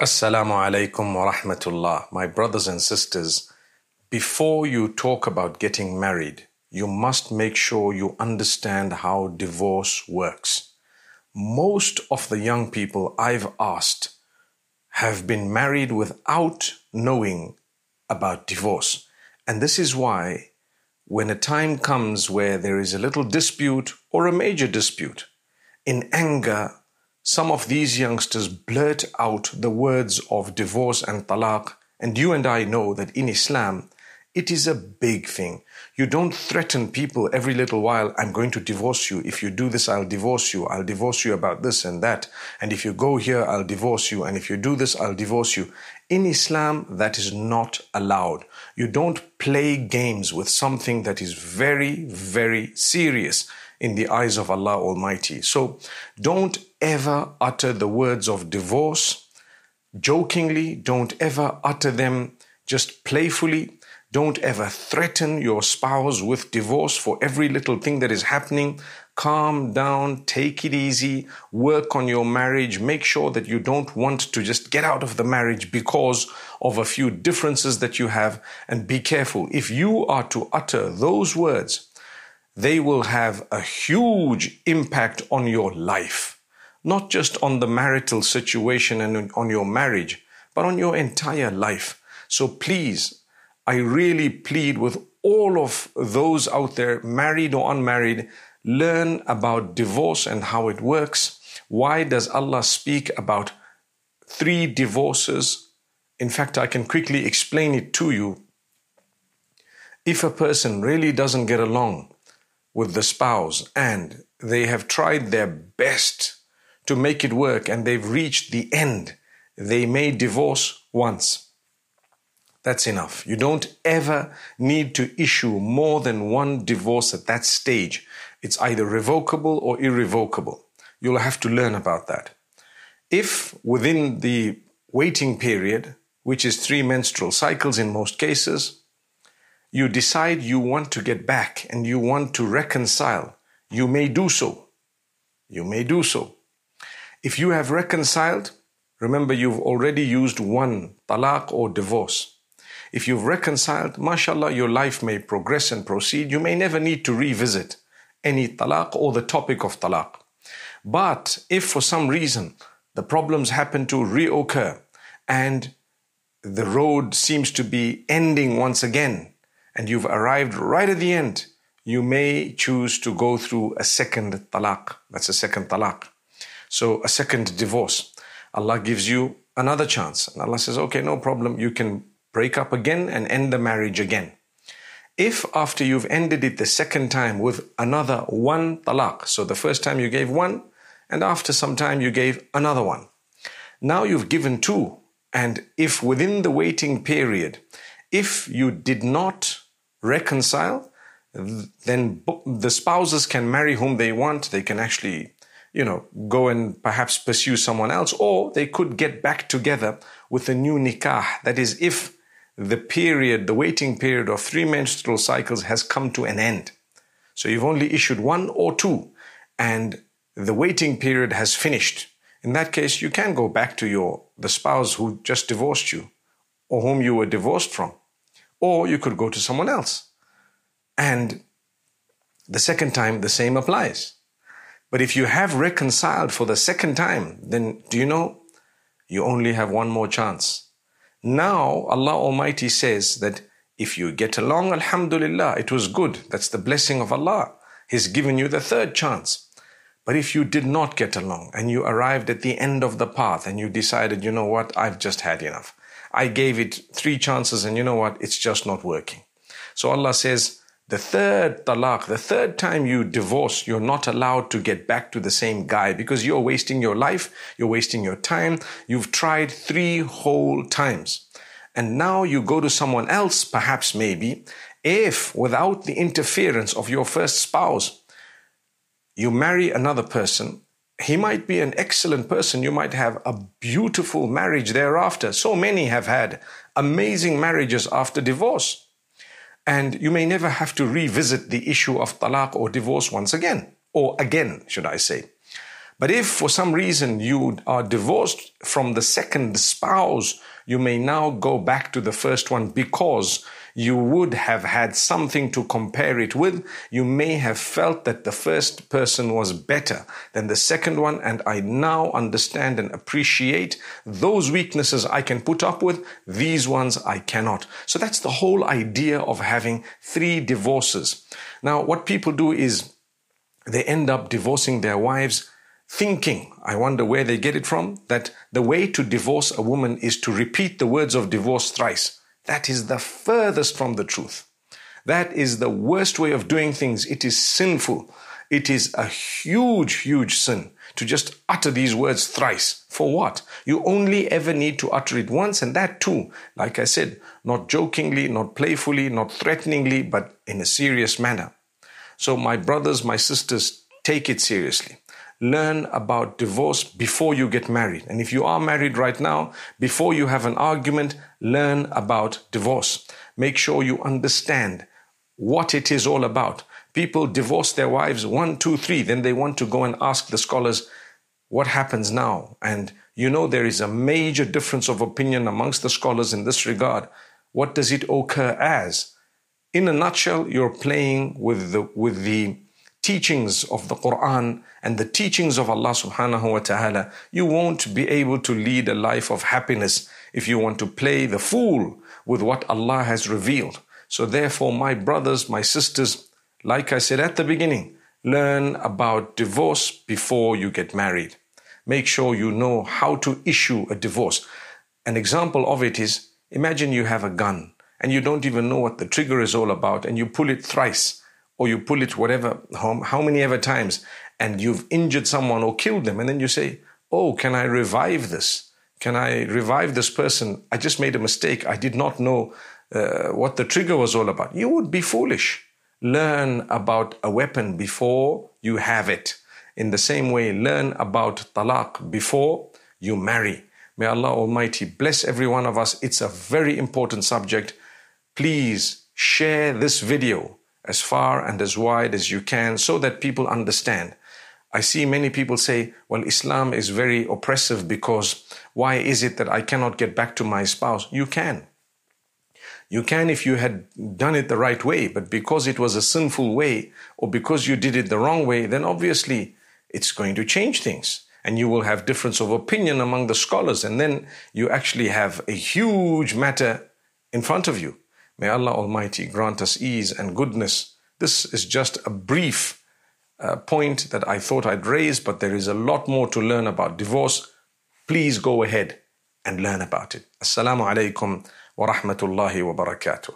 Assalamu alaikum wa rahmatullah. My brothers and sisters, before you talk about getting married, you must make sure you understand how divorce works. Most of the young people I've asked have been married without knowing about divorce. And this is why, when a time comes where there is a little dispute or a major dispute, in anger, some of these youngsters blurt out the words of divorce and talaq. And you and I know that in Islam, it is a big thing. You don't threaten people every little while, I'm going to divorce you. If you do this, I'll divorce you. I'll divorce you about this and that. And if you go here, I'll divorce you. And if you do this, I'll divorce you. In Islam, that is not allowed. You don't play games with something that is very, very serious in the eyes of Allah Almighty. So don't ever utter the words of divorce jokingly. Don't ever utter them just playfully. Don't ever threaten your spouse with divorce for every little thing that is happening. Calm down, take it easy, work on your marriage, make sure that you don't want to just get out of the marriage because of a few differences that you have, and be careful. If you are to utter those words, they will have a huge impact on your life, not just on the marital situation and on your marriage, but on your entire life. So please, I really plead with all of those out there, married or unmarried, learn about divorce and how it works. Why does Allah speak about three divorces? In fact, I can quickly explain it to you. If a person really doesn't get along, with the spouse and they have tried their best to make it work and they've reached the end, they may divorce once. That's enough. You don't ever need to issue more than one divorce at that stage. It's either revocable or irrevocable. You'll have to learn about that. If within the waiting period, which is three menstrual cycles in most cases, you decide you want to get back and you want to reconcile, you may do so. You may do so. If you have reconciled, remember you've already used one talaq or divorce. If you've reconciled, mashallah, your life may progress and proceed. You may never need to revisit any talaq or the topic of talaq. But if for some reason the problems happen to reoccur and the road seems to be ending once again, and you've arrived right at the end, you may choose to go through a second talaq. That's a second talaq. So a second divorce. Allah gives you another chance. And Allah says, okay, no problem. You can break up again and end the marriage again. If after you've ended it the second time with another one talaq, so the first time you gave one, and after some time you gave another one. Now you've given two. And if within the waiting period, if you did not reconcile, then the spouses can marry whom they want. They can actually, you know, go and perhaps pursue someone else, or they could get back together with a new nikah. That is, if the period, the waiting period of three menstrual cycles has come to an end. So you've only issued one or two, and the waiting period has finished. In that case, you can go back to your the spouse who just divorced you, or whom you were divorced from or you could go to someone else. And the second time, the same applies. But if you have reconciled for the second time, then do you know? You only have one more chance. Now, Allah Almighty says that if you get along, Alhamdulillah, it was good. That's the blessing of Allah. He's given you the third chance. But if you did not get along and you arrived at the end of the path and you decided, you know what, I've just had enough. I gave it three chances and you know what? It's just not working. So Allah says, the third talaq, the third time you divorce, you're not allowed to get back to the same guy because you're wasting your life, you're wasting your time. You've tried three whole times. And now you go to someone else, perhaps maybe, if without the interference of your first spouse, you marry another person he might be an excellent person. You might have a beautiful marriage thereafter. So many have had amazing marriages after divorce. And you may never have to revisit the issue of talaq or divorce once again, or again, should I say. But if for some reason you are divorced from the second spouse, you may now go back to the first one because you would have had something to compare it with. You may have felt that the first person was better than the second one, and I now understand and appreciate those weaknesses I can put up with, these ones I cannot. So that's the whole idea of having three divorces. Now, what people do is they end up divorcing their wives thinking, I wonder where they get it from, that the way to divorce a woman is to repeat the words of divorce thrice. That is the furthest from the truth. That is the worst way of doing things. It is sinful. It is a huge, huge sin to just utter these words thrice. For what? You only ever need to utter it once, and that too, like I said, not jokingly, not playfully, not threateningly, but in a serious manner. So, my brothers, my sisters, take it seriously learn about divorce before you get married. And if you are married right now, before you have an argument, learn about divorce. Make sure you understand what it is all about. People divorce their wives one, two, three, then they want to go and ask the scholars, what happens now? And you know, there is a major difference of opinion amongst the scholars in this regard. What does it occur as? In a nutshell, you're playing with the, with the teachings of the Quran and the teachings of Allah subhanahu wa ta'ala, you won't be able to lead a life of happiness if you want to play the fool with what Allah has revealed. So therefore, my brothers, my sisters, like I said at the beginning, learn about divorce before you get married. Make sure you know how to issue a divorce. An example of it is imagine you have a gun and you don't even know what the trigger is all about and you pull it thrice or you pull it whatever, how, how many ever times, and you've injured someone or killed them, and then you say, Oh, can I revive this? Can I revive this person? I just made a mistake. I did not know uh, what the trigger was all about. You would be foolish. Learn about a weapon before you have it. In the same way, learn about talaq before you marry. May Allah Almighty bless every one of us. It's a very important subject. Please share this video as far and as wide as you can so that people understand. I see many people say, well, Islam is very oppressive because why is it that I cannot get back to my spouse? You can. You can if you had done it the right way, but because it was a sinful way or because you did it the wrong way, then obviously it's going to change things. And you will have difference of opinion among the scholars, and then you actually have a huge matter in front of you. May Allah Almighty grant us ease and goodness. This is just a brief uh, point that I thought I'd raise, but there is a lot more to learn about divorce. Please go ahead and learn about it. Assalamu alaikum wa rahmatullahi wa barakatuh.